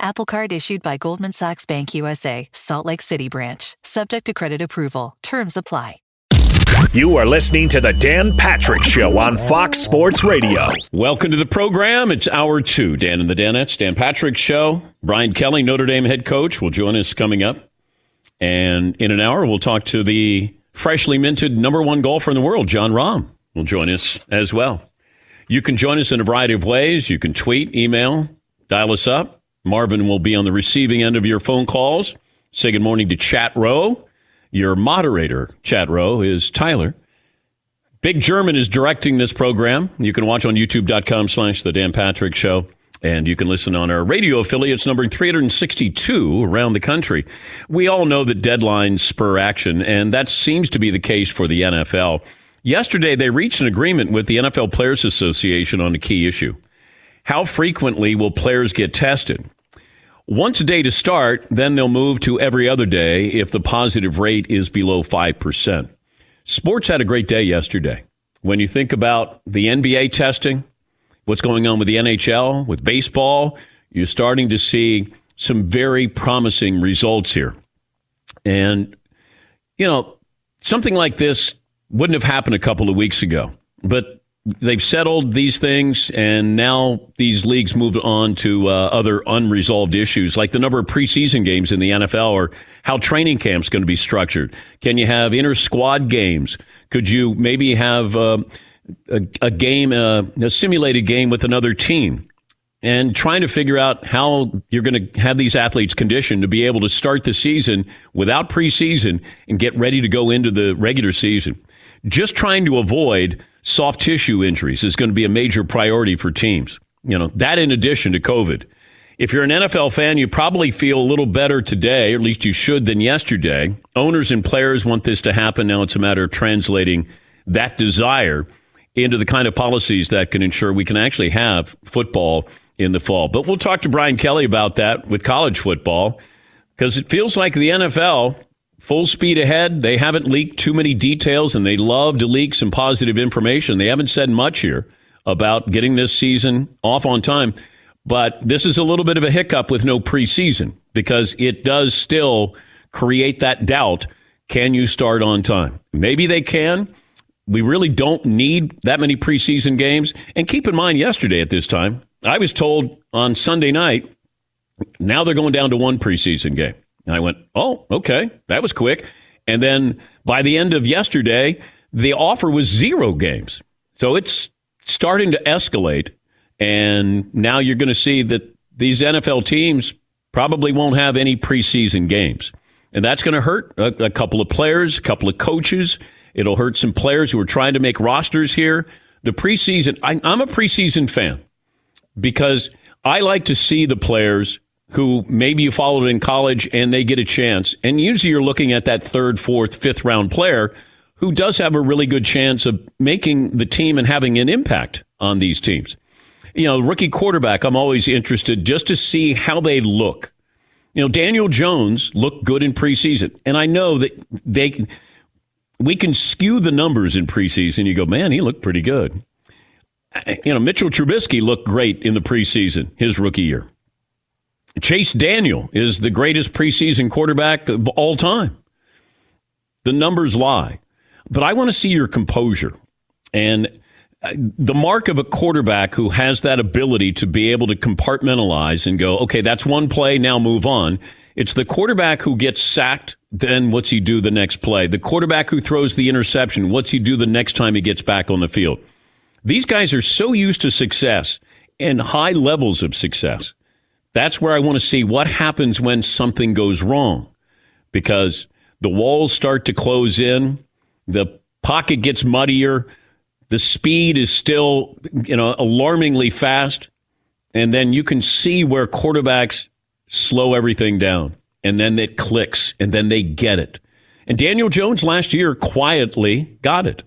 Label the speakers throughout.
Speaker 1: Apple Card issued by Goldman Sachs Bank USA, Salt Lake City branch. Subject to credit approval. Terms apply.
Speaker 2: You are listening to the Dan Patrick Show on Fox Sports Radio.
Speaker 3: Welcome to the program. It's hour two. Dan and the Danettes, Dan Patrick Show. Brian Kelly, Notre Dame head coach, will join us coming up. And in an hour, we'll talk to the freshly minted number one golfer in the world, Jon Rahm, will join us as well. You can join us in a variety of ways. You can tweet, email, dial us up. Marvin will be on the receiving end of your phone calls. Say good morning to Chat Row. Your moderator, Chat Row, is Tyler. Big German is directing this program. You can watch on youtube.com slash the Dan Patrick Show. And you can listen on our radio affiliates numbering 362 around the country. We all know that deadlines spur action, and that seems to be the case for the NFL. Yesterday, they reached an agreement with the NFL Players Association on a key issue. How frequently will players get tested? Once a day to start, then they'll move to every other day if the positive rate is below 5%. Sports had a great day yesterday. When you think about the NBA testing, what's going on with the NHL, with baseball, you're starting to see some very promising results here. And, you know, something like this wouldn't have happened a couple of weeks ago, but they've settled these things, and now these leagues moved on to uh, other unresolved issues, like the number of preseason games in the NFL, or how training camps going to be structured. Can you have inter squad games? Could you maybe have uh, a, a, game, uh, a simulated game with another team? And trying to figure out how you're going to have these athletes conditioned to be able to start the season without preseason and get ready to go into the regular season. Just trying to avoid soft tissue injuries is going to be a major priority for teams. You know, that in addition to COVID. If you're an NFL fan, you probably feel a little better today, or at least you should, than yesterday. Owners and players want this to happen. Now it's a matter of translating that desire into the kind of policies that can ensure we can actually have football in the fall. But we'll talk to Brian Kelly about that with college football because it feels like the NFL full speed ahead. They haven't leaked too many details, and they love to leak some positive information. They haven't said much here about getting this season off on time. But this is a little bit of a hiccup with no preseason because it does still create that doubt. Can you start on time? Maybe they can. We really don't need that many preseason games. And keep in mind, yesterday at this time, I was told on Sunday night, now they're going down to one preseason game. And I went, oh, okay, that was quick. And then by the end of yesterday, the offer was zero games. So it's starting to escalate. And now you're going to see that these NFL teams probably won't have any preseason games. And that's going to hurt a, a, couple of players, a couple of coaches. It'll hurt some players who are trying to make rosters here. The preseason, I, I'm a preseason fan because I like to see the players who maybe you followed in college and they get a chance. And usually you're looking at that third, fourth, fifth round player who does have a really good chance of making the team and having an impact on these teams. You know, rookie quarterback, I'm always interested just to see how they look. You know, Daniel Jones looked good in preseason. And I know that they we can skew the numbers in preseason. You go, man, he looked pretty good. You know, Mitchell Trubisky looked great in the preseason, his rookie year. Chase Daniel is the greatest preseason quarterback of all time. The numbers lie. But I want to see your composure. And uh, the mark of a quarterback who has that ability to be able to compartmentalize and go, okay, that's one play, now move on. It's the quarterback who gets sacked, then what's he do the next play? The quarterback who throws the interception, what's he do the next time he gets back on the field? These guys are so used to success and high levels of success. That's where I want to see what happens when something goes wrong because the walls start to close in the pocket gets muddier. The speed is still, you know, alarmingly fast. And then you can see where quarterbacks slow everything down. And then it clicks and then they get it. And Daniel Jones last year quietly got it.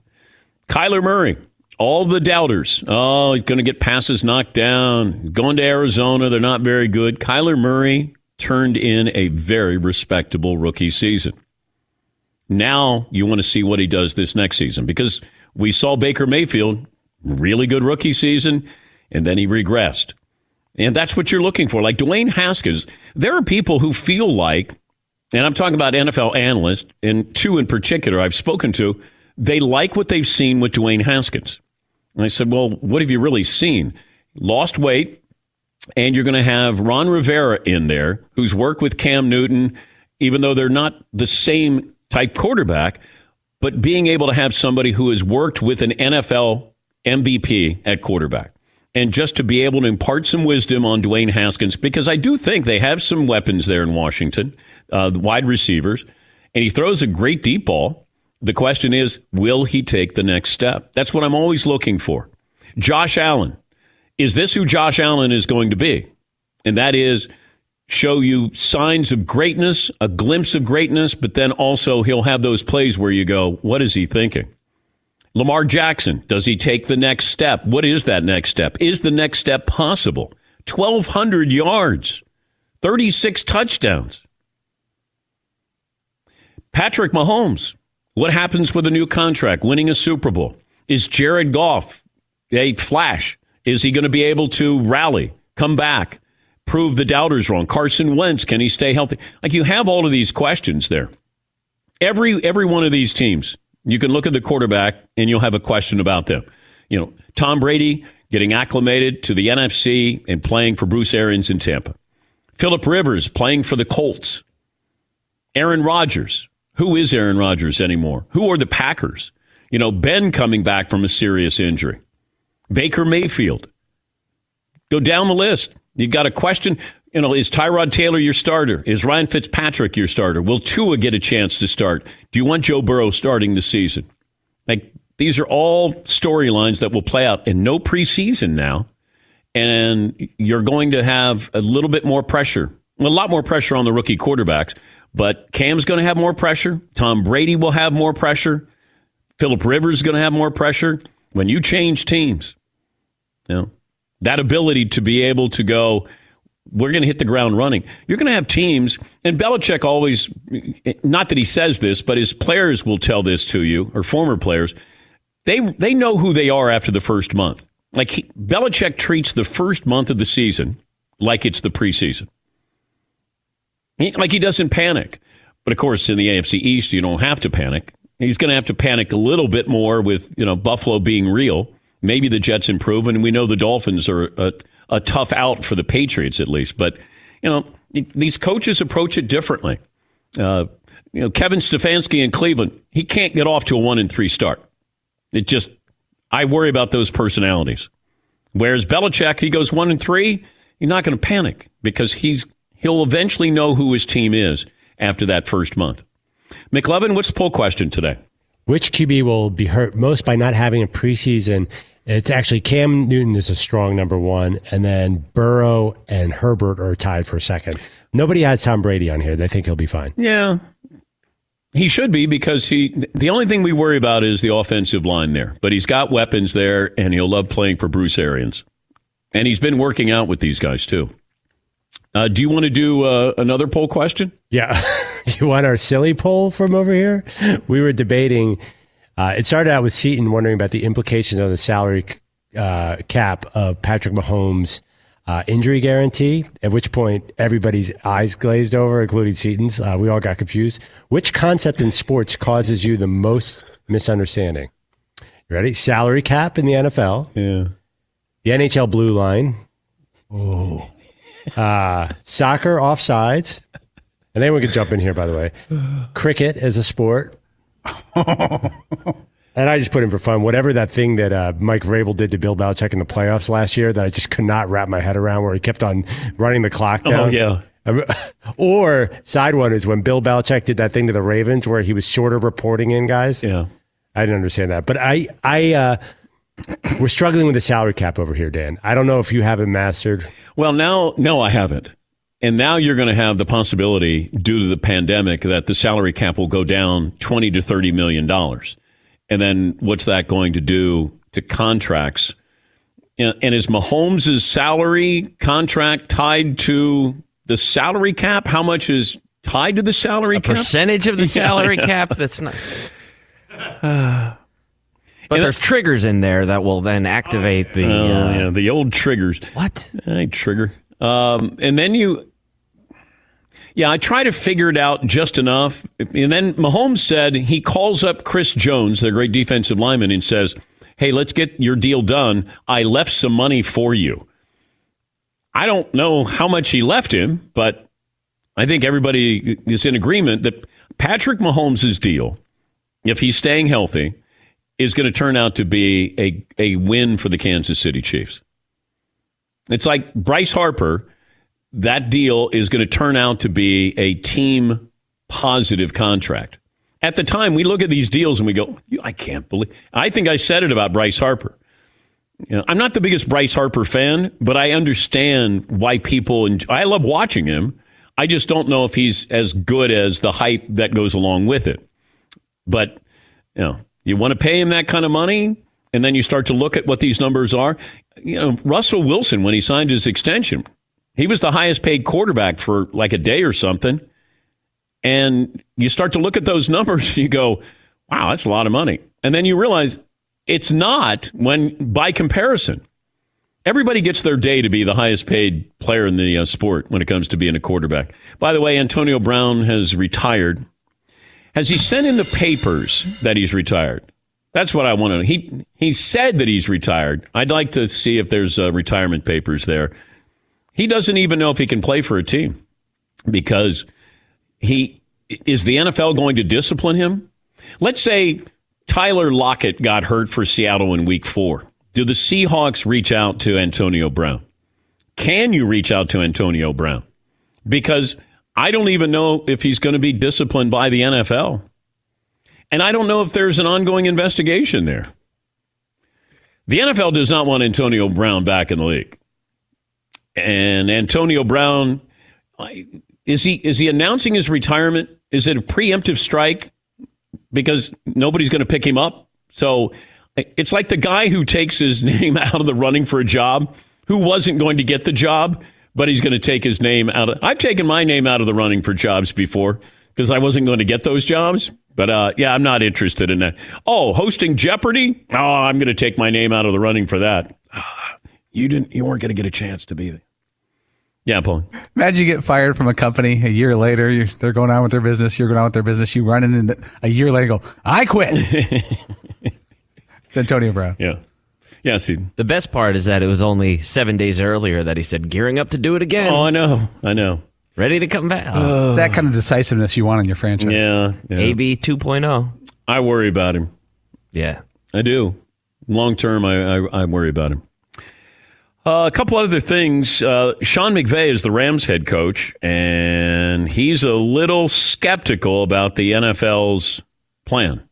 Speaker 3: Kyler Murray, all the doubters. Oh, he's going to get passes knocked down. Going to Arizona, they're not very good. Kyler Murray turned in a very respectable rookie season. Now you want to see what he does this next season because we saw Baker Mayfield, really good rookie season, and then he regressed. And that's what you're looking for. Like Dwayne Haskins, there are people who feel like, and I'm talking about NFL analysts, and two in particular I've spoken to, they like what they've seen with Dwayne Haskins. And I said, Well, what have you really seen? Lost weight, and you're going to have Ron Rivera in there, who's worked with Cam Newton, even though they're not the same type quarterback, but being able to have somebody who has worked with an NFL MVP at quarterback. And just to be able to impart some wisdom on Dwayne Haskins, because I do think they have some weapons there in Washington, uh, wide receivers, and he throws a great deep ball. The question is, will he take the next step? That's what I'm always looking for. Josh Allen. Is this who Josh Allen is going to be? And that is show you signs of greatness, a glimpse of greatness, but then also he'll have those plays where you go, what is he thinking? Lamar Jackson, does he take the next step? What is that next step? Is the next step possible? 1,200 yards, 36 touchdowns. Patrick Mahomes, what happens with a new contract, winning a Super Bowl? Is Jared Goff a flash? Is he going to be able to rally, come back? prove the doubters wrong? Carson Wentz, can he stay healthy? Like you have all of these questions there. Every every one of these teams, you can look at the quarterback and you'll have a question about them. You know, Tom Brady getting acclimated to the NFC and playing for Bruce Arians in Tampa. Philip Rivers playing for the Colts. Aaron Rodgers. Who is Aaron Rodgers anymore? Who are the Packers? You know, Ben coming back from a serious injury. Baker Mayfield. Go down the list. You got a question? You know, is Tyrod Taylor your starter? Is Ryan Fitzpatrick your starter? Will Tua get a chance to start? Do you want Joe Burrow starting the season? Like these are all storylines that will play out in no preseason now. And you're going to have a little bit more pressure, a lot more pressure on the rookie quarterbacks. But Cam's going to have more pressure. Tom Brady will have more pressure. Philip Rivers is going to have more pressure. When you change teams, you know, that ability to be able to go, we're going to hit the ground running. You're going to have teams, and Belichick always, not that he says this, but his players will tell this to you, or former players. They they know who they are after the first month. Like he, Belichick treats the first month of the season like it's the preseason. Like he doesn't panic. But of course, in the AFC East, you don't have to panic. He's going to have to panic a little bit more with you know Buffalo being real. Maybe the Jets improve, and we know the Dolphins are a, a tough out for the Patriots at least. But you know, these coaches approach it differently. Uh, you know, Kevin Stefanski in Cleveland, he can't get off to a one and three start. It just, I worry about those personalities. Whereas Belichick, he goes one and three, he's not going to panic because he's he'll eventually know who his team is after that first month. McLovin, what's the poll question today?
Speaker 4: Which QB will be hurt most by not having a preseason? It's actually Cam Newton is a strong number one, and then Burrow and Herbert are tied for second. Nobody has Tom Brady on here. They think he'll be fine.
Speaker 3: Yeah. He should be because he the only thing we worry about is the offensive line there. But he's got weapons there and he'll love playing for Bruce Arians. And he's been working out with these guys too. Uh, do you want to do uh, another poll question?
Speaker 4: Yeah. do you want our silly poll from over here? We were debating. Uh, it started out with Seton wondering about the implications of the salary uh, cap of Patrick Mahomes' uh, injury guarantee, at which point everybody's eyes glazed over, including Seton's. Uh, we all got confused. Which concept in sports causes you the most misunderstanding? You ready? Salary cap in the NFL.
Speaker 3: Yeah.
Speaker 4: The NHL blue line. Oh. Uh, soccer offsides. And anyone can jump in here, by the way. Cricket as a sport. And I just put in for fun whatever that thing that uh, Mike Vrabel did to Bill Belichick in the playoffs last year that I just could not wrap my head around, where he kept on running the clock down.
Speaker 3: Oh, yeah.
Speaker 4: Or side one is when Bill Belichick did that thing to the Ravens where he was sort of reporting in guys.
Speaker 3: Yeah.
Speaker 4: I didn't understand that, but I I uh, we're struggling with the salary cap over here, Dan. I don't know if you have it mastered.
Speaker 3: Well, now, no, I haven't. And now you're going to have the possibility, due to the pandemic, that the salary cap will go down 20 to 30 million dollars. And then what's that going to do to contracts? And and is Mahomes' salary contract tied to the salary cap? How much is tied to the salary
Speaker 5: a
Speaker 3: cap?
Speaker 5: percentage of the salary
Speaker 3: I know.
Speaker 5: cap that's not but there's triggers in there that will then activate the
Speaker 3: Oh,
Speaker 5: uh,
Speaker 3: yeah, the old triggers.
Speaker 5: what
Speaker 3: I trigger. Um, and then you, yeah, I try to figure it out just enough. And then Mahomes said he calls up Chris Jones, their great defensive lineman, and says, Hey, let's get your deal done. I left some money for you. I don't know how much he left him, but I think everybody is in agreement that Patrick Mahomes' deal, if he's staying healthy, is going to turn out to be a, a win for the Kansas City Chiefs. It's like Bryce Harper, that deal is going to turn out to be a team positive contract. At the time, we look at these deals and we go, I can't believe. I think I said it about Bryce Harper. You know, I'm not the biggest Bryce Harper fan, but I understand why people. Enjoy, I love watching him. I just don't know if he's as good as the hype that goes along with it. But you know, you want to pay him that kind of money, and then you start to look at what these numbers are. You know, Russell Wilson, when he signed his extension, he was the highest paid quarterback for like a day or something. And you start to look at those numbers, you go, wow, that's a lot of money. And then you realize it's not when, by comparison, everybody gets their day to be the highest paid player in the uh, sport when it comes to being a quarterback. By the way, Antonio Brown has retired. Has he sent in the papers that he's retired? That's what I want to know. He, he said that he's retired. I'd like to see if there's uh, retirement papers there. He doesn't even know if he can play for a team because he is the NFL going to discipline him? Let's say Tyler Lockett got hurt for Seattle in week four. Do the Seahawks reach out to Antonio Brown? Can you reach out to Antonio Brown? Because I don't even know if he's going to be disciplined by the NFL. And I don't know if there's an ongoing investigation there. The NFL does not want Antonio Brown back in the league. And Antonio Brown is he is he announcing his retirement? Is it a preemptive strike because nobody's going to pick him up? So it's like the guy who takes his name out of the running for a job who wasn't going to get the job, but he's going to take his name out of I've taken my name out of the running for jobs before because I wasn't going to get those jobs. But uh, yeah, I'm not interested in that. Oh, hosting Jeopardy? Oh, I'm going to take my name out of the running for that. You didn't. You weren't going to get a chance to be there. Yeah, Paul.
Speaker 6: Imagine you get fired from a company a year later. You're, they're going on with their business. You're going on with their business. You run in and a year later, go, I quit. it's Antonio Brown.
Speaker 3: Yeah. Yeah, see.
Speaker 5: the best part is that it was only seven days earlier that he said gearing up to do it again
Speaker 3: Oh, I know. I know.
Speaker 5: ready to come back Oh.
Speaker 6: That kind of decisiveness you want in your franchise.
Speaker 3: Yeah. yeah.
Speaker 5: ab 2.0
Speaker 3: I worry about him.
Speaker 5: yeah
Speaker 3: I do. Long term, I, I, I worry about him. Uh, a couple other things. Uh, Sean McVay is the Rams head coach, and he's a little skeptical about the NFL's plan.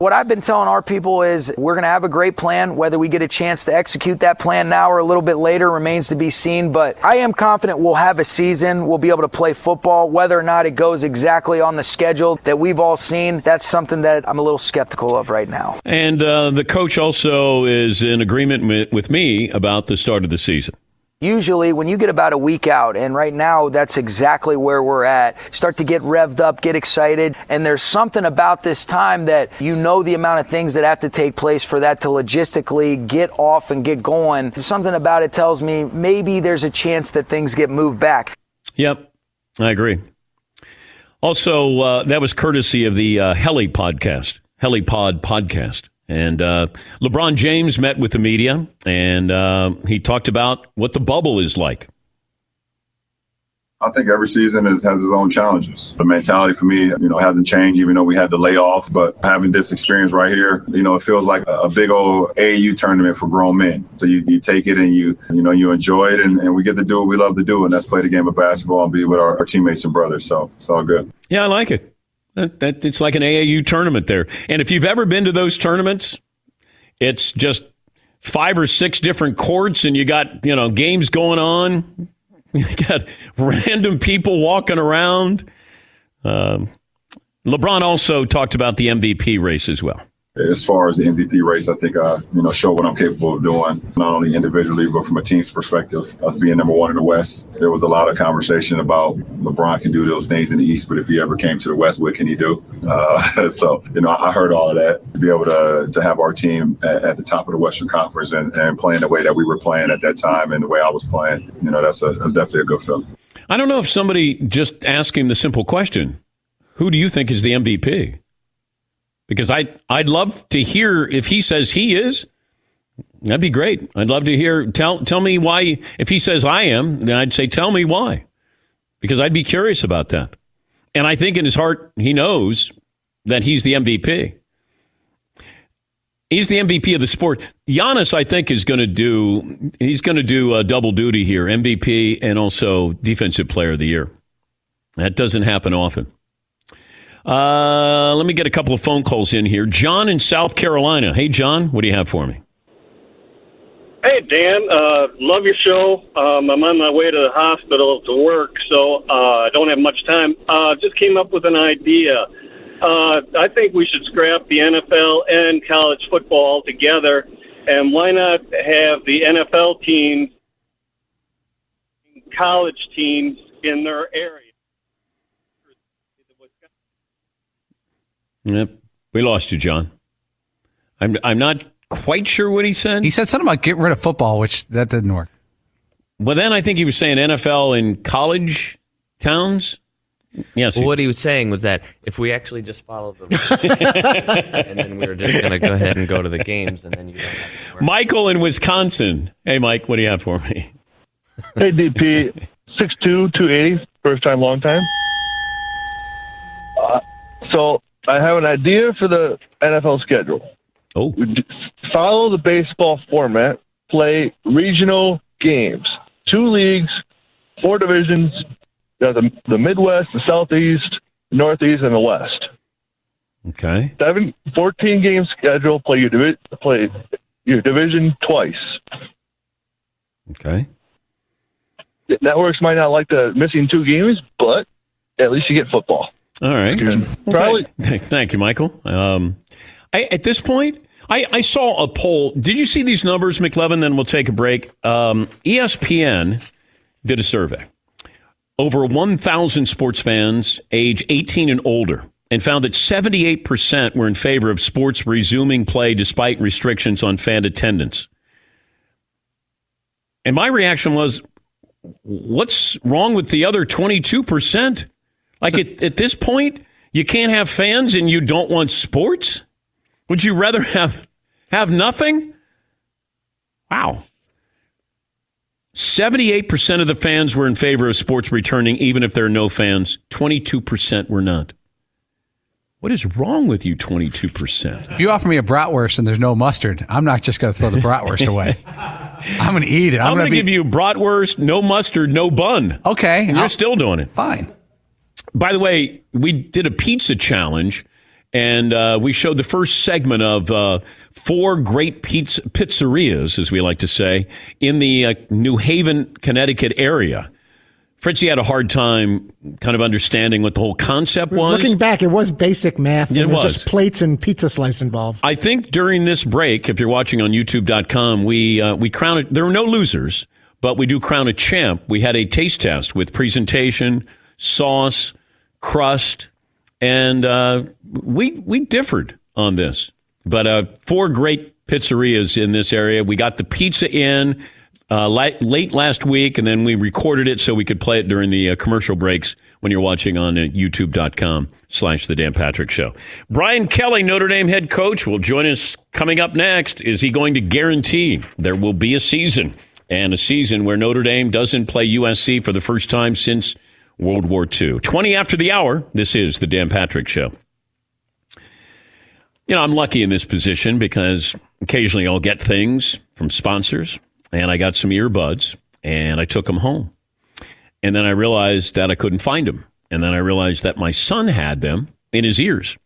Speaker 7: What I've been telling our people is we're going to have a great plan. Whether we get a chance to execute that plan now or a little bit later remains to be seen. But I am confident we'll have a season. We'll be able to play football. Whether or not it goes exactly on the schedule that we've all seen, that's something that I'm a little skeptical of right now.
Speaker 3: And uh, the coach also is in agreement with me about the start of the season.
Speaker 7: Usually, when you get about a week out, and right now that's exactly where we're at, start to get revved up, get excited, and there's something about this time that you know the amount of things that have to take place for that to logistically get off and get going. Something about it tells me maybe there's a chance that things get moved back.
Speaker 3: Yep, I agree. Also, uh, that was courtesy of the uh, Heli podcast, HeliPod podcast. And uh, LeBron James met with the media and uh, he talked about what the bubble is like.
Speaker 8: I think every season is, has its own challenges. The mentality for me, you know, hasn't changed, even though we had to lay off. But having this experience right here, you know, it feels like a, big old AAU tournament for grown men. So you, you take it and you, you know, you enjoy it, and, and we get to do what we love to do, and that's play the game of basketball and be with our, our teammates and brothers. So it's all good.
Speaker 3: Yeah, I like it. That, it's like an AAU tournament there. And if you've ever been to those tournaments, it's just five or six different courts, and you got you know games going on. You got random people walking around. Um, LeBron also talked about the MVP race as well
Speaker 8: as far as the MVP race, I think I, you know, show what I'm capable of doing, not only individually, but from a team's perspective. Us being number one in the West, there was a lot of conversation about LeBron can do those things in the East, but if he ever came to the West, what can he do? Uh, so, you know, I heard all of that. To be able to, to have our team at, at the top of the Western Conference and, and playing the way that we were playing at that time and the way I was playing, you know, that's, a, that's definitely a good feeling.
Speaker 3: I don't know if somebody just asked him the simple question who do you think is the MVP? Because I I'd love to hear if he says he is. That'd be great. I'd love to hear. Tell tell me why. If he says I am, then I'd say tell me why, because I'd be curious about that. And I think in his heart he knows that he's the MVP. He's the MVP of the sport. Giannis, I think, is going to do. He's going to do a double duty here: MVP and also Defensive Player of the Year. That doesn't happen often. Uh, let me get a couple of phone calls in here. John in South Carolina. Hey, John, what do you have for me?
Speaker 9: Hey, Dan. Uh, love your show. Um, I'm on my way to the hospital to work, so uh, I don't have much time. Uh, just came up with an idea. Uh, I think we should scrap the NFL and college football together, and why not have the NFL teams, college teams in their area?
Speaker 3: Yep. We lost you, John. I'm I'm not quite sure what he said.
Speaker 6: He said something about get rid of football, which that didn't work.
Speaker 3: Well, then I think he was saying NFL in college towns. Yes.
Speaker 5: Well, what he was saying was that if we actually just follow the and then we were just going to go ahead and go to the games, and then you don't have
Speaker 3: to Michael in Wisconsin. Hey, Mike, what do you have for me?
Speaker 10: Hey, DP, six two two eighty, first time, long time. Uh, so I have an idea for the NFL schedule.
Speaker 3: Oh.
Speaker 10: Follow the baseball format, play regional games, two leagues, four divisions, the, the Midwest, the Southeast, Northeast, and the West.
Speaker 3: Okay.
Speaker 10: Seven, 14 game schedule, play your, divi- play your division twice.
Speaker 3: Okay.
Speaker 10: Networks might not like the missing two games, but at least you get football.
Speaker 3: All right.
Speaker 10: Probably.
Speaker 3: Thank you, Michael. Um, I, at this point, I, I, saw a poll. Did you see these numbers, McLovin? Then we'll take a break. Um, ESPN did a survey. Over 1,000 sports fans age 18 and older and found that 78% were in favor of sports resuming play despite restrictions on fan attendance. And my reaction was, what's wrong with the other 22%? Like at, at this point, you can't have fans and you don't want sports? Would you rather have have nothing? Wow. 78% of the fans were in favor of sports returning, even if there are no fans. 22% were not. What is wrong with you, 22%?
Speaker 6: If you offer me a bratwurst and there's no mustard, I'm not just going to throw the bratwurst away. I'm going to eat it.
Speaker 3: I'm,
Speaker 6: I'm,
Speaker 3: going to
Speaker 6: be-
Speaker 3: give you bratwurst, no mustard, no bun.
Speaker 6: Okay.
Speaker 3: And you're
Speaker 6: I'll-
Speaker 3: still doing it.
Speaker 6: Fine.
Speaker 3: By the way, we did a pizza challenge, and uh, we showed the first segment of uh, four great pizza pizzerias, as we like to say, in the uh, New Haven, Connecticut area. Fritzy had a hard time kind of understanding what the whole concept was.
Speaker 11: Looking back, it was basic math.
Speaker 3: It
Speaker 11: and
Speaker 3: was.
Speaker 11: just plates and pizza slice involved.
Speaker 3: I think during this break, if you're watching on YouTube.com, we uh, we crown it. There were no losers, but we do crown a champ. We had a taste test with presentation, sauce, crust, and uh, we we differed on this. But uh, four great pizzerias in this area. We got the pizza in uh, late, late last week, and then we recorded it so we could play it during the uh, commercial breaks when you're watching on uh, youtube.com slash the Dan Patrick Show. Brian Kelly, Notre Dame head coach, will join us coming up next. Is he going to guarantee there will be a season and a season where Notre Dame doesn't play USC for the first time since World War II? 20 after the hour, this is the Dan Patrick Show. You know, I'm lucky in this position because occasionally I'll get things from sponsors, and I got some earbuds and I took them home. And then I realized that I couldn't find them. And then I realized that my son had them in his ears.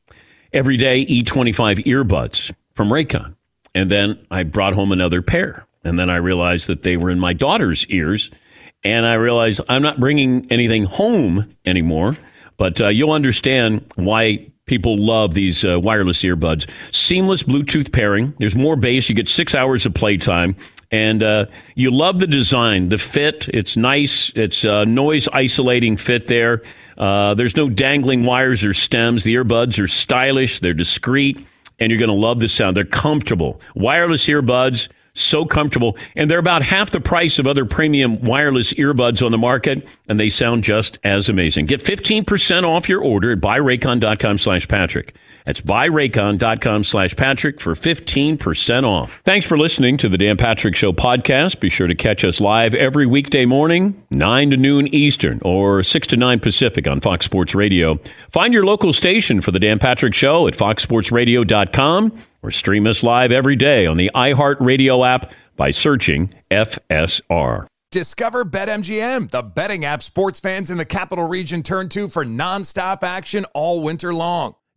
Speaker 3: Everyday E25 earbuds from Raycon. And then I brought home another pair. And then I realized that they were in my daughter's ears. And I realized I'm not bringing anything home anymore. But uh, you'll understand why people love these uh, wireless earbuds. Seamless Bluetooth pairing. There's more bass. You get six hours of playtime. And uh, you love the design, the fit. It's nice. It's uh, noise isolating fit there. Uh, there's no dangling wires or stems. The earbuds are stylish. They're discreet, and you're going to love the sound. They're comfortable. Wireless earbuds, so comfortable, and they're about half the price of other premium wireless earbuds on the market, and they sound just as amazing. Get 15% off your order at buyraycon.com slash Patrick. That's buyraycon.com slash Patrick for 15% off. Thanks for listening to the Dan Patrick Show podcast. Be sure to catch us live every weekday morning, 9 to noon Eastern or 6 to 9 Pacific on Fox Sports Radio. Find your local station for the Dan Patrick Show at foxsportsradio.com or stream us live every day on the iHeartRadio app by searching FSR.
Speaker 12: Discover BetMGM, the betting app sports fans in the capital region turn to for nonstop action all winter long.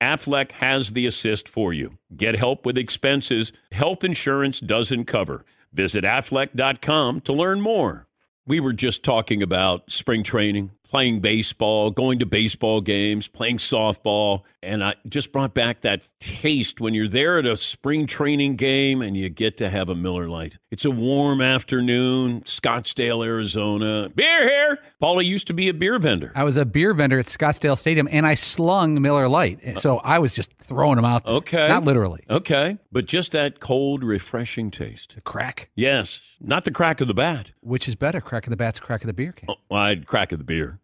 Speaker 3: Aflac has the assist for you. Get help with expenses health insurance doesn't cover. Visit aflac.com to learn more. We were just talking about spring training, playing baseball, going to baseball games, playing softball, and I just brought back that taste when you're there at a spring training game and you get to have a Miller Lite. It's a warm afternoon, Scottsdale, Arizona. Beer here. Paulie used to be a beer vendor.
Speaker 6: I was a beer vendor at Scottsdale Stadium, and I slung Miller Lite, uh, so I was just throwing them out. There.
Speaker 3: Okay.
Speaker 6: not literally.
Speaker 3: Okay, but just that cold, refreshing taste.
Speaker 6: The crack.
Speaker 3: Yes, not the crack of the bat.
Speaker 6: Which is better, crack of the bat's crack of the beer can.
Speaker 3: Oh, well, I'd crack of the beer.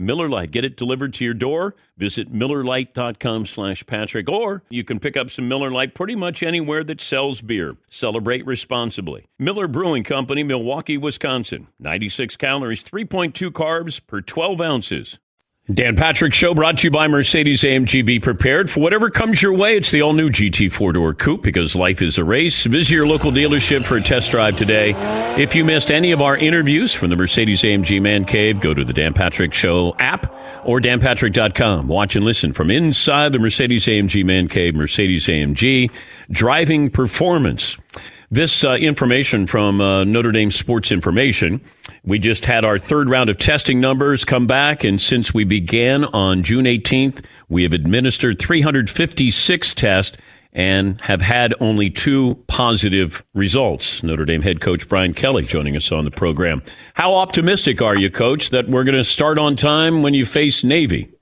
Speaker 3: Miller Lite. Get it delivered to your door. Visit MillerLite.com slash Patrick. Or you can pick up some Miller Lite pretty much anywhere that sells beer. Celebrate responsibly. Miller Brewing Company, Milwaukee, Wisconsin. 96 calories, 3.2 carbs per 12 ounces. Dan Patrick Show brought to you by Mercedes AMG. Be prepared for whatever comes your way. It's the all new GT four door coupe because life is a race. Visit your local dealership for a test drive today. If you missed any of our interviews from the Mercedes AMG Man Cave, go to the Dan Patrick Show app or danpatrick.com. Watch and listen from inside the Mercedes AMG Man Cave, Mercedes AMG driving performance. This uh, information from uh, Notre Dame Sports Information. We just had our third round of testing numbers come back, and since we began on June 18th, we have administered 356 tests and have had only two positive results. Notre Dame head coach Brian Kelly joining us on the program. How optimistic are you, coach, that we're going to start on time when you face Navy?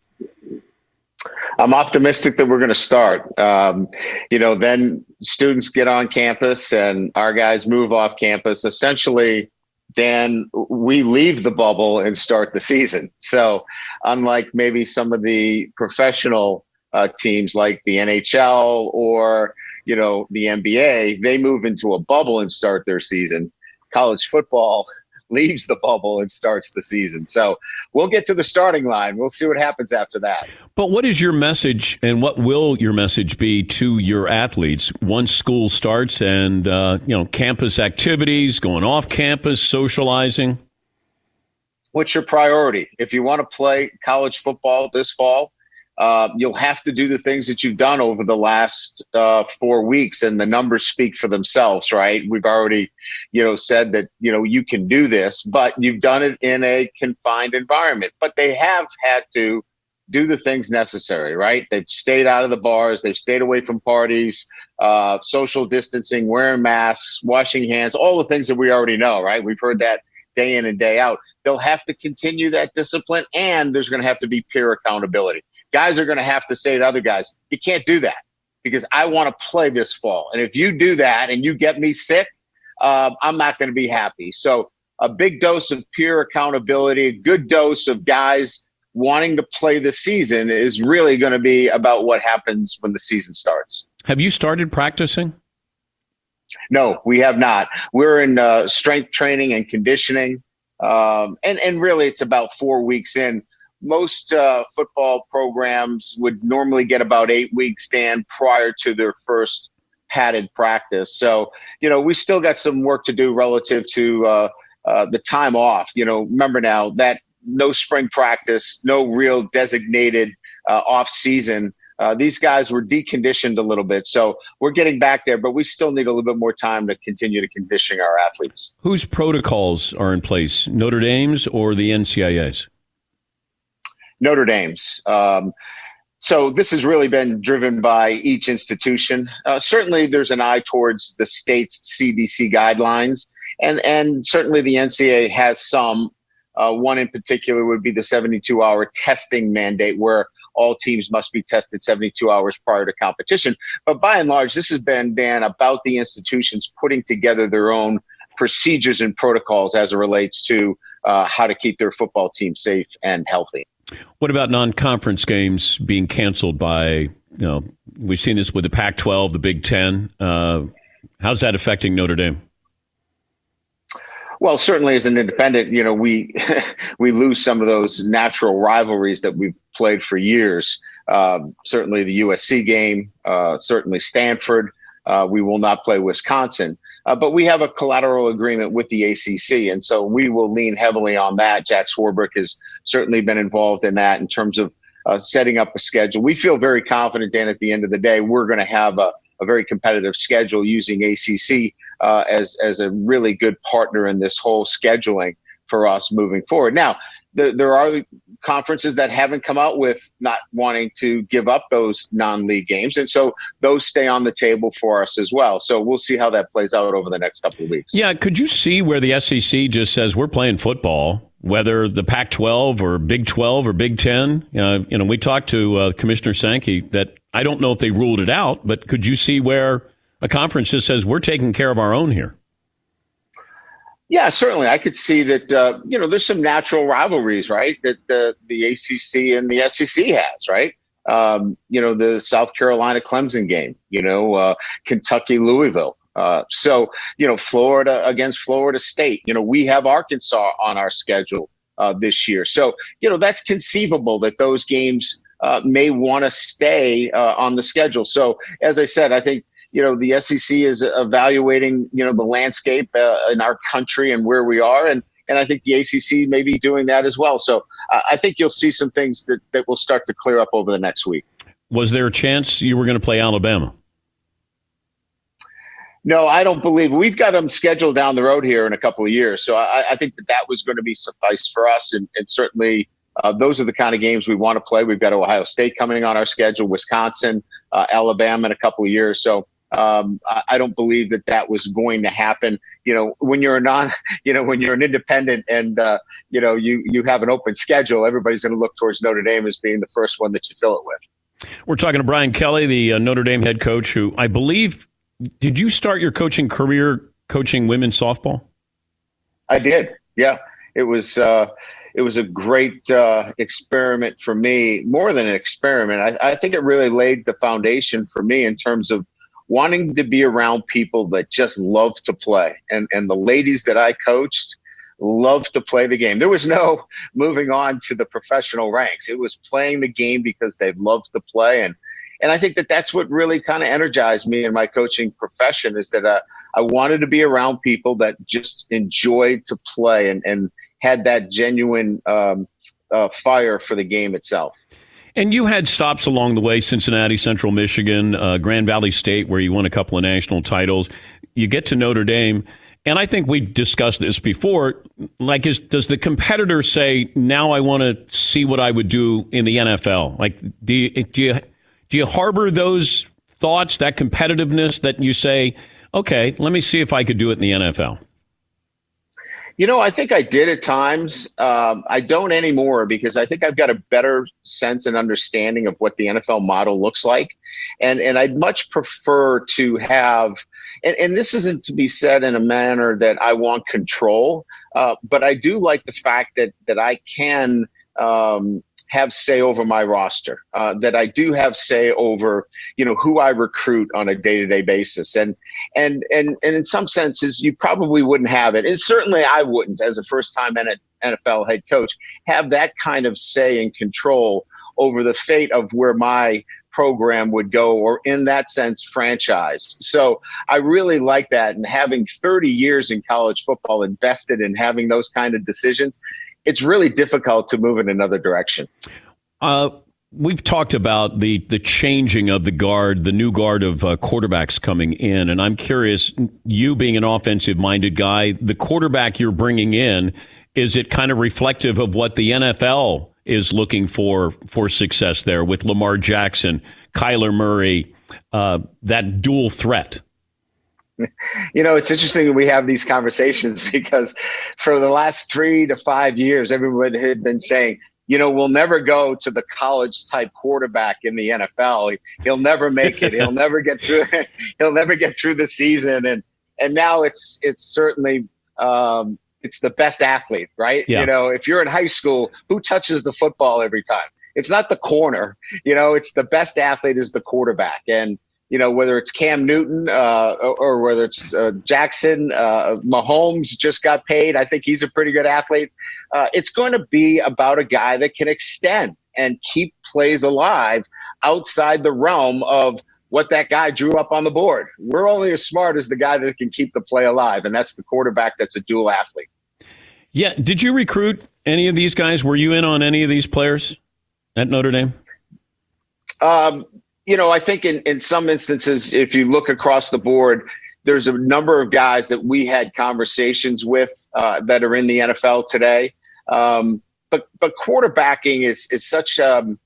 Speaker 13: I'm optimistic that we're going to start. Um, you know, then students get on campus and our guys move off campus. Essentially, Dan, we leave the bubble and start the season. So, unlike maybe some of the professional uh, teams like the NHL or you know the NBA, they move into a bubble and start their season. College football leaves the bubble and starts the season. So we'll get to the starting line. We'll see what happens after that.
Speaker 3: But what is your message and what will your message be to your athletes once school starts and, uh, you know, campus activities, going off campus, socializing?
Speaker 13: What's your priority? If you want to play college football this fall, uh, you'll have to do the things that you've done over the last uh, four weeks, and the numbers speak for themselves, right? We've already, you know, said that you know you can do this, but you've done it in a confined environment. But they have had to do the things necessary, right? They've stayed out of the bars, they've stayed away from parties, uh, social distancing, wearing masks, washing hands, all the things that we already know, right? We've heard that day in and day out. They'll have to continue that discipline, and there's going to have to be peer accountability guys are going to have to say to other guys, you can't do that because I want to play this fall. And if you do that and you get me sick, uh, I'm not going to be happy. So, a big dose of peer accountability, a good dose of guys wanting to play the season is really going to be about what happens when the season starts.
Speaker 3: Have you started practicing?
Speaker 13: No, we have not. We're in uh, strength training and conditioning. Um, and, and really, it's about four weeks in most uh, football programs would normally get about eight weeks stand prior to their first padded practice. So, you know, we still got some work to do relative to uh, uh, the time off. You know, remember now that no spring practice, no real designated uh, off season. Uh, these guys were deconditioned a little bit, so we're getting back there, but we still need a little bit more time to continue to condition our athletes.
Speaker 3: Whose protocols are in place, Notre Dame's or the NCAA's?
Speaker 13: Notre Dame's. Um, so this has really been driven by each institution. Uh, certainly, there's an eye towards the state's CDC guidelines, and and certainly the NCAA has some. Uh, one in particular would be the 72-hour testing mandate, where all teams must be tested 72 hours prior to competition. But by and large, this has been Dan about the institutions putting together their own procedures and protocols as it relates to uh, how to keep their football team safe and healthy.
Speaker 3: What about non-conference games being canceled by? You know, we've seen this with the Pac-12, the Big Ten. Uh, how's that affecting Notre Dame?
Speaker 13: Well, certainly as an independent, you know, we we lose some of those natural rivalries that we've played for years. Um, certainly the USC game, uh, certainly Stanford. Uh, we will not play Wisconsin, uh, but we have a collateral agreement with the ACC, and so we will lean heavily on that. Jack Swarbrick has certainly been involved in that in terms of uh, setting up a schedule. We feel very confident, Dan. At the end of the day, we're going to have a, a very competitive schedule using ACC uh, as as a really good partner in this whole scheduling for us moving forward. Now, the, there are conferences that haven't come out with not wanting to give up those non-league games, and so those stay on the table for us as well. So we'll see how that plays out over the next couple of weeks.
Speaker 3: Yeah, could you see where the SEC just says we're playing football, whether the Pac-12 or Big 12 or Big 10? You know, you know we talked to uh, Commissioner Sankey that I don't know if they ruled it out, but could you see where a conference just says we're taking care of our own here?
Speaker 13: Yeah, certainly. I could see that. Uh, you know, there's some natural rivalries, right? That the the ACC and the SEC has, right? Um, you know, the South Carolina Clemson game. You know, uh, Kentucky Louisville. Uh, so you know, Florida against Florida State. You know, we have Arkansas on our schedule uh, this year. So you know, that's conceivable that those games uh, may want to stay uh, on the schedule. So as I said, I think you know the SEC is evaluating you know the landscape uh, in our country and where we are, and and I think the ACC may be doing that as well. So uh, I think you'll see some things that that will start to clear up over the next week.
Speaker 3: Was there a chance you were going to play Alabama?
Speaker 13: No, I don't believe we've got them scheduled down the road here in a couple of years. So I, I think that that was going to be suffice for us, and, and certainly uh, those are the kind of games we want to play. We've got Ohio State coming on our schedule, Wisconsin, uh, Alabama in a couple of years. So um, I don't believe that that was going to happen. You know, when you're a non, you know, when you're an independent and uh, you know you you have an open schedule, everybody's going to look towards Notre Dame as being the first one that you fill it with.
Speaker 3: We're talking to Brian Kelly, the uh, Notre Dame head coach, who I believe did you start your coaching career coaching women's softball?
Speaker 13: I did. Yeah, it was. Uh, it was a great uh, experiment for me. More than an experiment, I, I think it really laid the foundation for me in terms of wanting to be around people that just love to play. And and the ladies that I coached loved to play the game. There was no moving on to the professional ranks. It was playing the game because they loved to play and and I think that that's what really kind of energized me in my coaching profession is that uh, I wanted to be around people that just enjoyed to play and, and had that genuine um, uh, fire for the game itself.
Speaker 3: And you had stops along the way Cincinnati, Central Michigan, uh, Grand Valley State, where you won a couple of national titles. You get to Notre Dame. And I think we discussed this before. Like, is, does the competitor say, now I want to see what I would do in the NFL? Like, do you, do you, do you harbor those thoughts, that competitiveness that you say, okay, let me see if I could do it in the NFL?
Speaker 13: You know, I think I did at times. Um, I don't anymore because I think I've got a better sense and understanding of what the NFL model looks like, and and I'd much prefer to have. And, and this isn't to be said in a manner that I want control, uh, but I do like the fact that that I can um, have say over my roster, uh, that I do have say over, you know, who I recruit on a day to day basis. And, and, and, and in some senses, you probably wouldn't have it. And certainly I wouldn't as a first time NFL head coach have that kind of say and control over the fate of where my program would go or in that sense franchise so i really like that and having 30 years in college football invested in having those kind of decisions it's really difficult to move in another direction.
Speaker 3: Uh, we've talked about the the changing of the guard, the new guard of uh, quarterbacks coming in, and I'm curious, you being an offensive minded guy, the quarterback you're bringing in, is it kind of reflective of what the NFL is looking for for success there with Lamar Jackson, Kyler Murray, uh, that dual threat?
Speaker 13: you know, it's interesting we have these conversations because for the last three to five years, everyone had been saying, you know, we'll never go to the college type quarterback in the NFL. He'll never make it. He'll never get through. he'll never get through the season. And and now it's it's certainly um, it's the best athlete, right? Yeah. You know, if you're in high school, who touches the football every time? It's not the corner. You know, it's the best athlete is the quarterback. And you know, whether it's Cam Newton uh, or, or whether it's uh, Jackson, uh, Mahomes just got paid. I think he's a pretty good athlete. Uh, it's going to be about a guy that can extend and keep plays alive outside the realm of what that guy drew up on the board. We're only as smart as the guy that can keep the play alive, and that's the quarterback that's a dual athlete.
Speaker 3: Yeah. Did you recruit any of these guys? Were you in on any of these players at Notre Dame?
Speaker 13: Um, you know, I think in, in some instances, if you look across the board, there's a number of guys that we had conversations with uh, that are in the NFL today. Um, but but quarterbacking is is such um,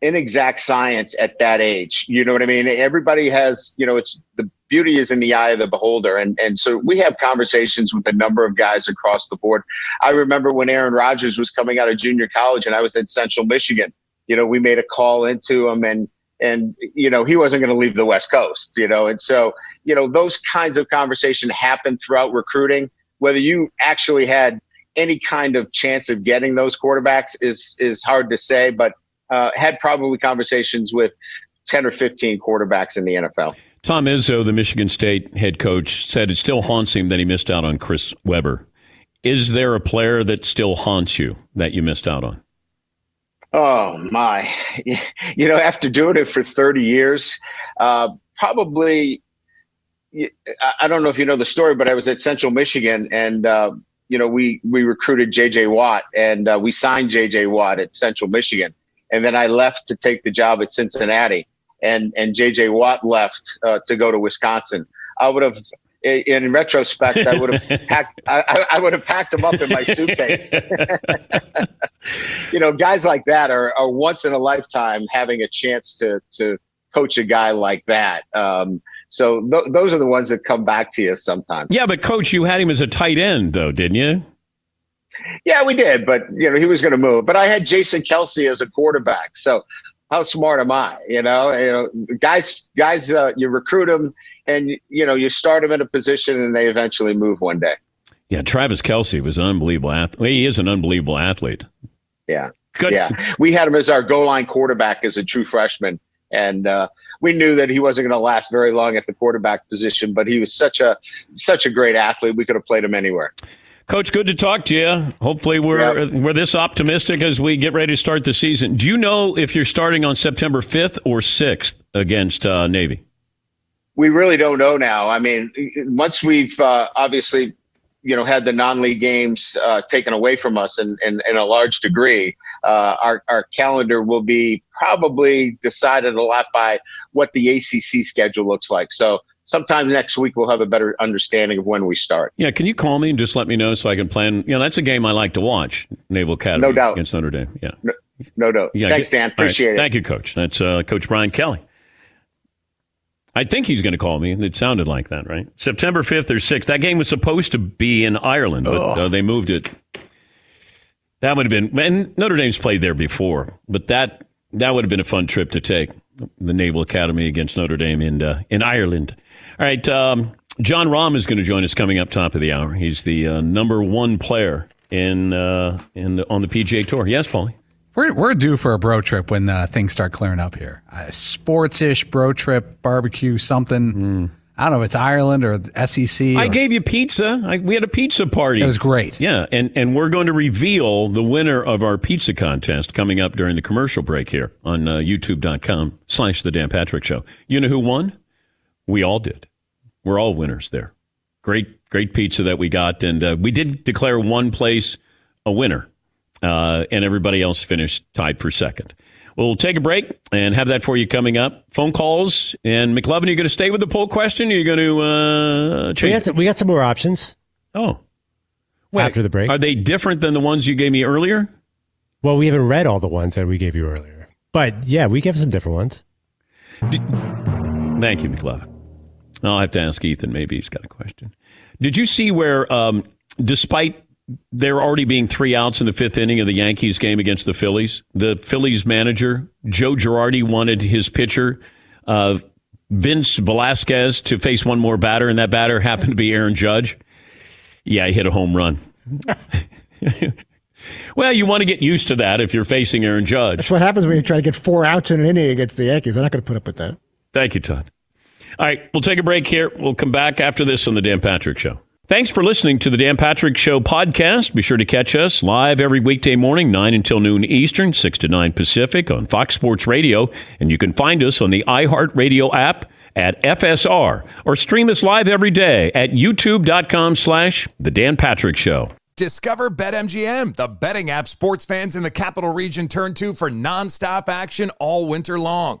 Speaker 13: inexact science at that age. You know what I mean? Everybody has, you know, it's the beauty is in the eye of the beholder. And and so we have conversations with a number of guys across the board. I remember when Aaron Rodgers was coming out of junior college and I was in Central Michigan. You know, we made a call into him and and you know he wasn't going to leave the west coast you know and so you know those kinds of conversation happen throughout recruiting whether you actually had any kind of chance of getting those quarterbacks is is hard to say but uh, had probably conversations with 10 or 15 quarterbacks in the NFL.
Speaker 3: Tom Izzo, the Michigan State head coach, said it still haunts him that he missed out on Chris Webber. Is there a player that still haunts you that you missed out on?
Speaker 13: Oh my! You know, after doing it for thirty years, uh, probably. I don't know if you know the story, but I was at Central Michigan, and uh, you know we we recruited J.J. Watt, and uh, we signed J.J. Watt at Central Michigan, and then I left to take the job at Cincinnati, and and J.J. Watt left uh, to go to Wisconsin. I would have in retrospect, I would have packed. I, I, would have packed them up in my suitcase. you know, guys like that are, are once in a lifetime having a chance to to coach a guy like that. Um, so th- those are the ones that come back to you sometimes.
Speaker 3: Yeah, but coach, you had him as a tight end, though, didn't you?
Speaker 13: Yeah, we did, but you know he was going to move. But I had Jason Kelce as a quarterback, so how smart am I? You know, you know, guys, guys, uh, you recruit them and you know you start them in a position and they eventually move one day.
Speaker 3: Yeah, Travis Kelce was an unbelievable athlete. He is an unbelievable athlete.
Speaker 13: Yeah, Good. yeah. We had him as our goal line quarterback as a true freshman, and uh, we knew that he wasn't going to last very long at the quarterback position. But he was such a such a great athlete. We could have played him anywhere.
Speaker 3: Coach, good to talk to you. Hopefully, we're yep. we're this optimistic as we get ready to start the season. Do you know if you're starting on September 5th or 6th against uh, Navy?
Speaker 13: We really don't know now. I mean, once we've uh, obviously, you know, had the non-league games uh, taken away from us in, in, in a large degree, uh, our, our calendar will be probably decided a lot by what the ACC schedule looks like. So sometime next week we'll have a better understanding of when we start.
Speaker 3: Yeah, can you call me and just let me know so I can plan? You know, that's a game I like to watch. Naval Academy,
Speaker 13: no doubt,
Speaker 3: against Notre Dame. Yeah,
Speaker 13: no, no doubt. Yeah, Thanks, Dan. Appreciate
Speaker 3: right.
Speaker 13: it.
Speaker 3: Thank you, Coach. That's uh, Coach Brian Kelly. I think he's going to call me. It sounded like that, right? September 5th or 6th. That game was supposed to be in Ireland, but uh, they moved it. That would have been, and Notre Dame's played there before, but that that would have been a fun trip to take. The Naval Academy against Notre Dame in uh, in Ireland. All right, um, Jon Rahm is going to join us coming up top of the hour. He's the uh, number one player in uh, in the, on the PGA Tour. Yes, Paulie.
Speaker 6: We're, we're due for a bro trip when uh, things start clearing up here. Uh, sports ish bro trip, barbecue, something. Mm. I don't know. if It's Ireland or SEC. Or...
Speaker 3: I gave you pizza. I, we had a pizza party.
Speaker 6: It was great.
Speaker 3: Yeah, and and we're going to reveal the winner of our pizza contest coming up during the commercial break here on uh, YouTube.com slash The Dan Patrick Show. You know who won? We all did. We're all winners there. Great, great pizza that we got, and uh, we did declare one place a winner uh, and everybody else finished tied for second. We'll take a break and have that for you coming up. Phone calls and McLovin, are you going to stay with the poll question? Or are you going to uh, change?
Speaker 4: We got, some, we got some more options.
Speaker 3: Oh,
Speaker 4: Wait, after the break,
Speaker 3: are they different than the ones you gave me earlier?
Speaker 4: Well, we haven't read all the ones that we gave you earlier, but yeah, we gave some different ones.
Speaker 3: Did, thank you, McLovin. I'll have to ask Ethan. Maybe he's got a question. Did you see where, um, despite there already being three outs in the fifth inning of the Yankees game against the Phillies. The Phillies manager, Joe Girardi, wanted his pitcher, uh, Vince Velasquez, to face one more batter, and that batter happened to be Aaron Judge. Yeah, he hit a home run. well, you want to get used to that if you're facing Aaron Judge.
Speaker 11: That's what happens when you try to get four outs in an inning against the Yankees. I'm not going to put up with that.
Speaker 3: Thank you, Todd. All right, we'll take a break here. We'll come back after this on the Dan Patrick Show. Thanks for listening to the Dan Patrick Show podcast. Be sure to catch us live every weekday morning, 9 until noon Eastern, 6 to 9 Pacific on Fox Sports Radio. And you can find us on the iHeartRadio app at FSR or stream us live every day at youtube.com slash The Dan Patrick Show.
Speaker 12: Discover BetMGM, the betting app sports fans in the capital region turn to for nonstop action all winter long.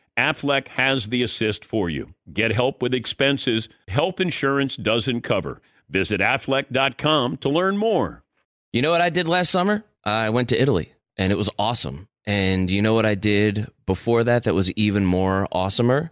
Speaker 3: Aflac has the assist for you. Get help with expenses health insurance doesn't cover. Visit aflac.com to learn more.
Speaker 5: You know what I did last summer? I went to Italy and it was awesome. And you know what I did before that that was even more awesomer?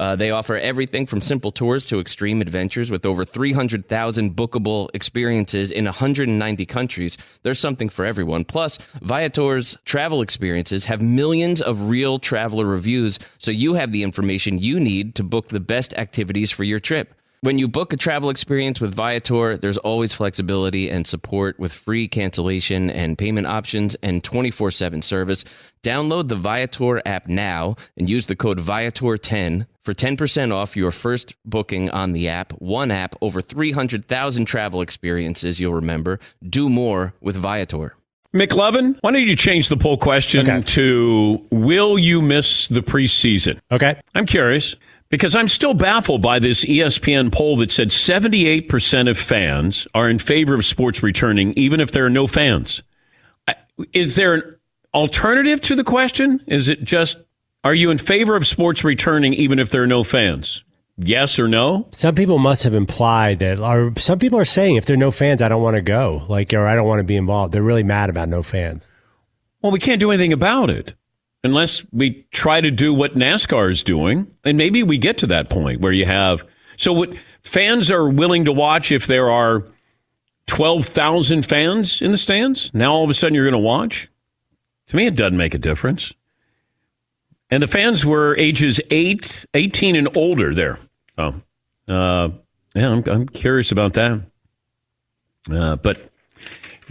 Speaker 5: Uh, they offer everything from simple tours to extreme adventures with over 300,000 bookable experiences in 190 countries. There's something for everyone. Plus, Viator's travel experiences have millions of real traveler reviews, so you have the information you need to book the best activities for your trip. When you book a travel experience with Viator, there's always flexibility and support with free cancellation and payment options and 24 7 service. Download the Viator app now and use the code Viator10 for 10% off your first booking on the app. One app, over 300,000 travel experiences you'll remember. Do more with Viator.
Speaker 3: McLovin, why don't you change the poll question
Speaker 4: Okay.
Speaker 3: to Will you miss the preseason?
Speaker 4: Okay.
Speaker 3: I'm curious because I'm still baffled by this ESPN poll that said 78% of fans are in favor of sports returning, even if there are no fans. Is there an alternative to the question? Is it just, are you in favor of sports returning, even if there are no fans? Yes or no?
Speaker 4: Some people must have implied that, or some people are saying if there are no fans, I don't want to go, like, or I don't want to be involved. They're really mad about no fans.
Speaker 3: Well, we can't do anything about it unless we try to do what NASCAR is doing, and maybe we get to that point where you have. So, what fans are willing to watch if there are twelve thousand fans in the stands? Now, all of a sudden, you're going to watch. To me, it doesn't make a difference. And the fans were ages 8, 18 and older there. Oh, uh, yeah, I'm, I'm curious about that. Uh, but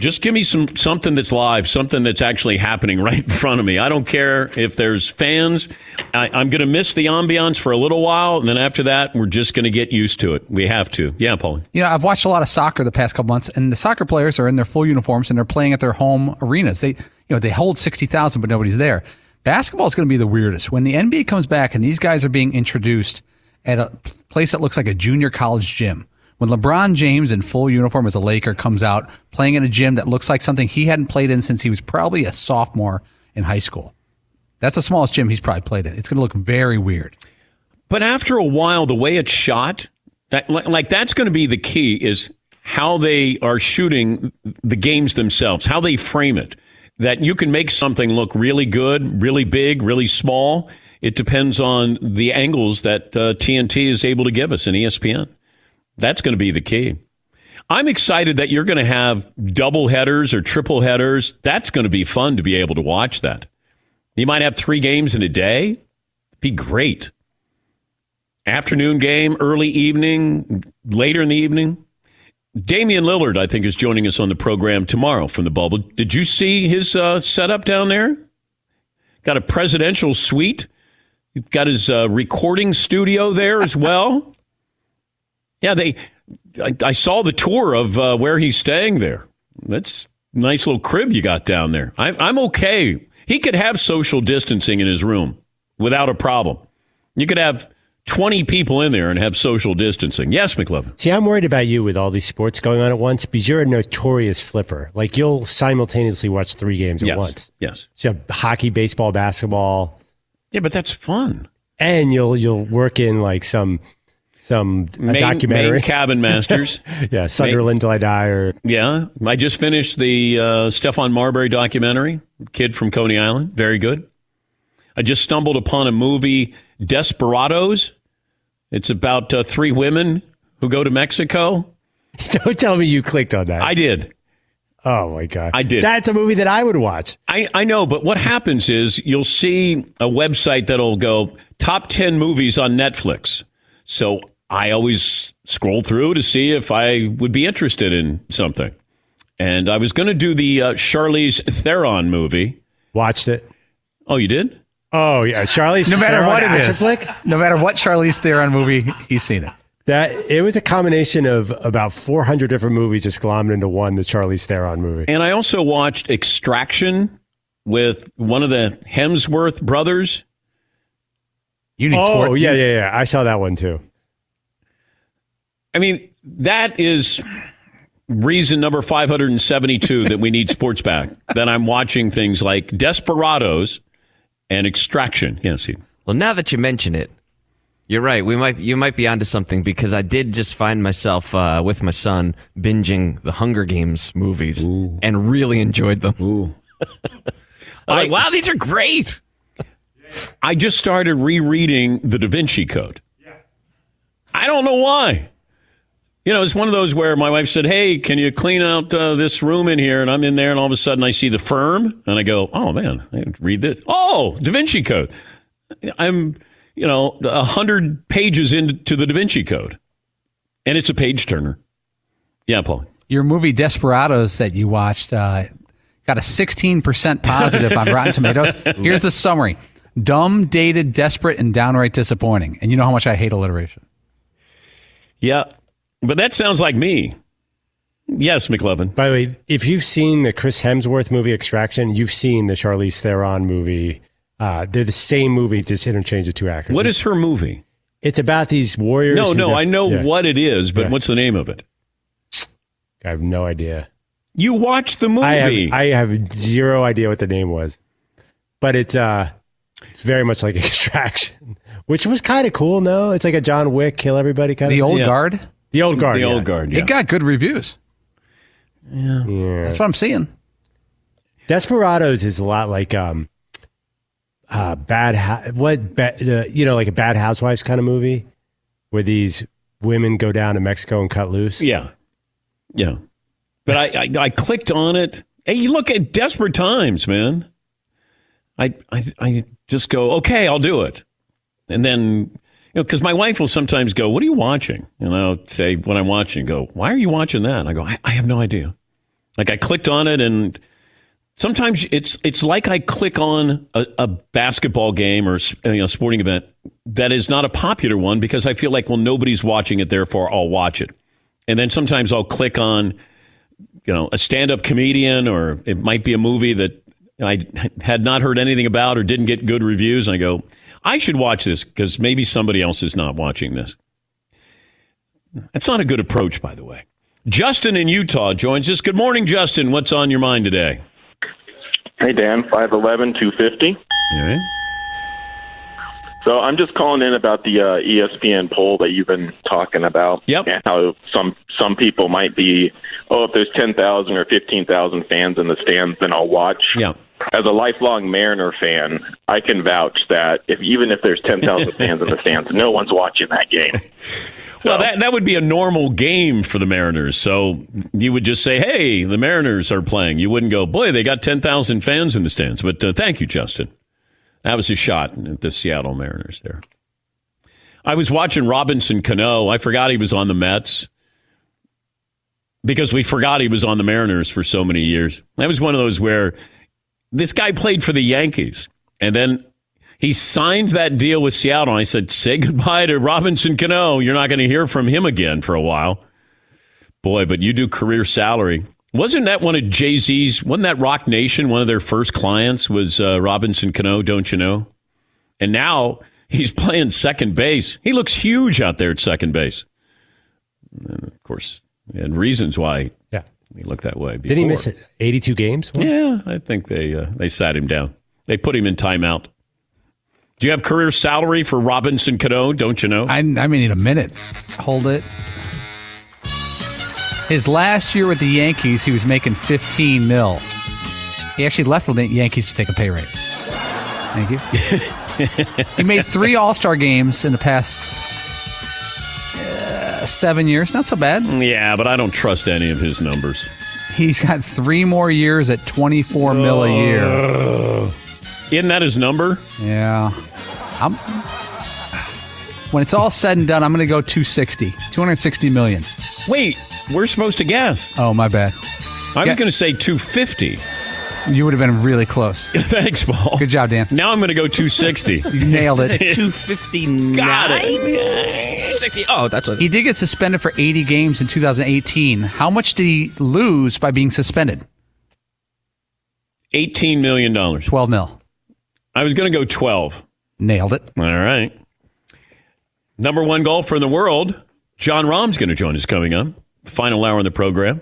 Speaker 3: just give me some something that's live, something that's actually happening right in front of me. I don't care if there's fans. I, I'm going to miss the ambiance for a little while, and then after that, we're just going to get used to it. We have to. Yeah, Paul.
Speaker 6: You know, I've watched a lot of soccer the past couple months, and the soccer players are in their full uniforms and they're playing at their home arenas. They, you know, they hold sixty thousand, but nobody's there. Basketball is going to be the weirdest. When the NBA comes back and these guys are being introduced at a place that looks like a junior college gym, when LeBron James in full uniform as a Laker comes out playing in a gym that looks like something he hadn't played in since he was probably a sophomore in high school. That's the smallest gym he's probably played in. It's going to look very weird.
Speaker 3: But after a while, the way it's shot, that, like, that's going to be the key is how they are shooting the games themselves, how they frame it. That you can make something look really good, really big, really small. It depends on the angles that uh, TNT is able to give us in ESPN. That's going to be the key. I'm excited that you're going to have double headers or triple headers. That's going to be fun to be able to watch that. You might have three games in a day. Be great. Afternoon game, early evening, later in the evening. Damian Lillard, I think, is joining us on the program tomorrow from the bubble. Did you see his uh, setup down there? Got a presidential suite. He's got his uh, recording studio there as well. Yeah, they. I, I, saw the tour of uh, where he's staying there. That's nice little crib you got down there. I, I'm okay. He could have social distancing in his room without a problem. You could have 20 people in there and have social distancing. Yes, McLovin.
Speaker 4: See, I'm worried about you with all these sports going on at once because you're a notorious flipper. Like you'll simultaneously watch three games
Speaker 3: yes.
Speaker 4: at once.
Speaker 3: Yes.
Speaker 4: So you have hockey, baseball, basketball.
Speaker 3: Yeah, but that's fun.
Speaker 4: And you'll you'll work in like some some
Speaker 3: main,
Speaker 4: documentary.
Speaker 3: Main cabin masters.
Speaker 4: yeah, Sunderland main, till I die. Or
Speaker 3: yeah, I just finished the uh, Stephon Marbury documentary, kid from Coney Island. Very good. I just stumbled upon a movie, Desperados. It's about uh, three women who go to Mexico.
Speaker 4: Don't tell me you clicked on that.
Speaker 3: I did.
Speaker 4: Oh my god,
Speaker 3: I did.
Speaker 4: That's a movie that I would watch.
Speaker 3: I, I know, but what happens is you'll see a website that'll go top ten movies on Netflix. So I always scroll through to see if I would be interested in something. And I was going to do the uh, Charlize Theron movie.
Speaker 4: Watched it.
Speaker 3: Oh, you did?
Speaker 4: Oh yeah, Charlize.
Speaker 6: No matter
Speaker 4: Theron
Speaker 6: what it is,
Speaker 4: flick?
Speaker 6: no matter what Charlize Theron movie, he's seen it.
Speaker 4: That it was a combination of about 400 different movies just glommed into one. The Charlize Theron movie.
Speaker 3: And I also watched Extraction with one of the Hemsworth brothers.
Speaker 6: You need
Speaker 4: oh
Speaker 6: sport.
Speaker 4: yeah, yeah, yeah. I saw that one too.
Speaker 3: I mean, that is reason number 572 that we need sports back. That I'm watching things like Desperados and Extraction. Yes. He,
Speaker 5: well, now that you mention it, you're right. We might you might be onto something because I did just find myself uh, with my son binging the Hunger Games movies
Speaker 3: Ooh.
Speaker 5: and really enjoyed them.
Speaker 3: Ooh.
Speaker 5: like, wow, these are great.
Speaker 3: I just started rereading the Da Vinci Code. Yeah. I don't know why. You know, it's one of those where my wife said, "Hey, can you clean out uh, this room in here?" And I'm in there, and all of a sudden I see the firm, and I go, "Oh man, I read this. Oh, Da Vinci Code." I'm, you know, a hundred pages into the Da Vinci Code, and it's a page turner. Yeah, Paul.
Speaker 6: Your movie Desperados that you watched uh, got a 16% positive on Rotten Tomatoes. Here's the summary: dumb, dated, desperate, and downright disappointing. And you know how much I hate alliteration.
Speaker 3: Yeah, but that sounds like me. Yes, McLovin.
Speaker 4: By the way, if you've seen the Chris Hemsworth movie Extraction, you've seen the Charlize Theron movie. Uh, they're the same movie, just interchange the two actors.
Speaker 3: What is her movie?
Speaker 4: It's about these warriors.
Speaker 3: No, no,
Speaker 4: got-
Speaker 3: I know
Speaker 4: yeah.
Speaker 3: what it is, but
Speaker 4: Yeah.
Speaker 3: what's the name of it?
Speaker 4: I have no idea.
Speaker 3: You watched the movie.
Speaker 4: I have, I have zero idea what the name was, but it's uh, it's very much like Extraction, which was kind of cool. No, it's like a John Wick kill everybody kind
Speaker 6: The
Speaker 4: of.
Speaker 6: The old
Speaker 3: Yeah.
Speaker 6: guard.
Speaker 4: The old guard.
Speaker 3: the
Speaker 4: yeah.
Speaker 3: old guard. Yeah.
Speaker 6: It got good reviews.
Speaker 3: yeah.
Speaker 4: Yeah.
Speaker 6: That's what I'm seeing.
Speaker 4: Desperados is a lot like um, uh, bad. Ha- what ba- the you know like a Bad Housewives kind of movie, where these women go down to Mexico and cut loose.
Speaker 3: Yeah. Yeah. But I, I, I clicked on it. Hey, you look at Desperate Times, man. I, I, I just go, okay, I'll do it. And then, you know, because my wife will sometimes go, what are you watching? And I'll say, what I'm watching, go, why are you watching that? And I go, I, I have no idea. Like I clicked on it and sometimes it's it's like I click on a, a basketball game or you know sporting event that is not a popular one because I feel like well nobody's watching it therefore I'll watch it. And then sometimes I'll click on you know a stand-up comedian or it might be a movie that I had not heard anything about or didn't get good reviews and I go I should watch this because maybe somebody else is not watching this. That's not a good approach by the way. Justin in Utah joins us. Good morning Justin. What's on your mind today?
Speaker 14: Hey, Dan, 5'11, 250.
Speaker 3: All right.
Speaker 14: So I'm just calling in about the uh, ESPN poll that you've been talking about.
Speaker 3: Yep.
Speaker 14: And how some some people might be, oh, if there's 10,000 or 15,000 fans in the stands, then I'll watch.
Speaker 3: Yeah.
Speaker 14: As a lifelong Mariner fan, I can vouch that if even if there's 10,000 fans in the stands, no one's watching that game.
Speaker 3: Well, that, that would be a normal game for the Mariners. So you would just say, hey, the Mariners are playing. You wouldn't go, boy, they got 10,000 fans in the stands. But uh, thank you, Justin. That was a shot at the Seattle Mariners there. I was watching Robinson Cano. I forgot he was on the Mets because we forgot he was on the Mariners for so many years. That was one of those where this guy played for the Yankees. And then he signs that deal with Seattle. And I said, say goodbye to Robinson Cano. You're not going to hear from him again for a while. Boy, but you do career salary. Wasn't that one of Jay Z's? Wasn't that Roc Nation? One of their first clients was uh, Robinson Cano, don't you know? And now he's playing second base. He looks huge out there at second base. And of course, and reasons why
Speaker 4: Yeah.
Speaker 3: He looked that way.
Speaker 4: Did he miss it? 82 games?
Speaker 3: Yeah, I think they uh, they sat him down. They put him in timeout. Do you have career salary for Robinson Cano? Don't you know?
Speaker 6: I, I may need a minute. Hold it. His last year with the Yankees, he was making 15 mil. He actually left the Yankees to take a pay raise. Thank you. he made three All Star games in the past uh, seven years. Not so bad.
Speaker 3: yeah, but I don't trust any of his numbers.
Speaker 6: He's got three more years at 24 mil a year.
Speaker 3: Isn't that his number?
Speaker 6: Yeah. I'm, when it's all said and done, I'm going to go 260. 260 million.
Speaker 3: Wait, we're supposed to guess.
Speaker 6: Oh, my bad.
Speaker 3: I was going to say 250.
Speaker 6: You would have been really close.
Speaker 3: Thanks, Paul.
Speaker 6: Good job, Dan.
Speaker 3: Now I'm going to go 260.
Speaker 6: You nailed it.
Speaker 5: 259.
Speaker 3: Got it.
Speaker 5: 260. Oh, that's what.
Speaker 6: He did get suspended for 80 games in 2018. How much did he lose by being suspended?
Speaker 3: $18 million.
Speaker 6: 12 mil.
Speaker 3: I was going to go 12.
Speaker 6: Nailed it.
Speaker 3: All right. Number one golfer in the world, Jon Rahm's going to join us coming up. Final hour in the program.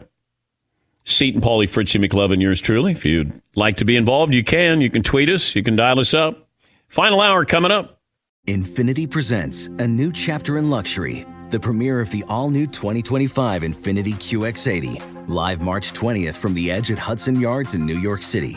Speaker 3: Seton Paulie, Fritzy McLovin, yours truly. If you'd like to be involved, you can. You can tweet us. You can dial us up. Final hour coming up.
Speaker 15: Infiniti presents a new chapter in luxury, the premiere of the all new 2025 Infiniti QX80, live March 20th from the edge at Hudson Yards in New York City,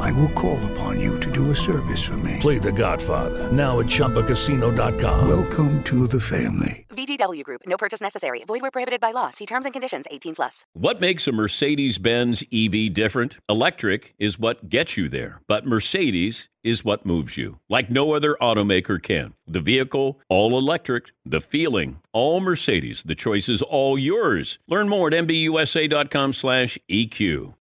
Speaker 16: I will call upon you to do a service for me.
Speaker 17: Play The Godfather now at ChumbaCasino.com.
Speaker 16: Welcome to the family.
Speaker 18: VGW Group. No purchase necessary. Void where prohibited by law. See terms and conditions. 18 plus.
Speaker 3: What makes a Mercedes Benz EV different? Electric is what gets you there, but Mercedes is what moves you, like no other automaker can. The vehicle, all electric, the feeling, all Mercedes. The choice is all yours. Learn more at MBUSA.com slash EQ.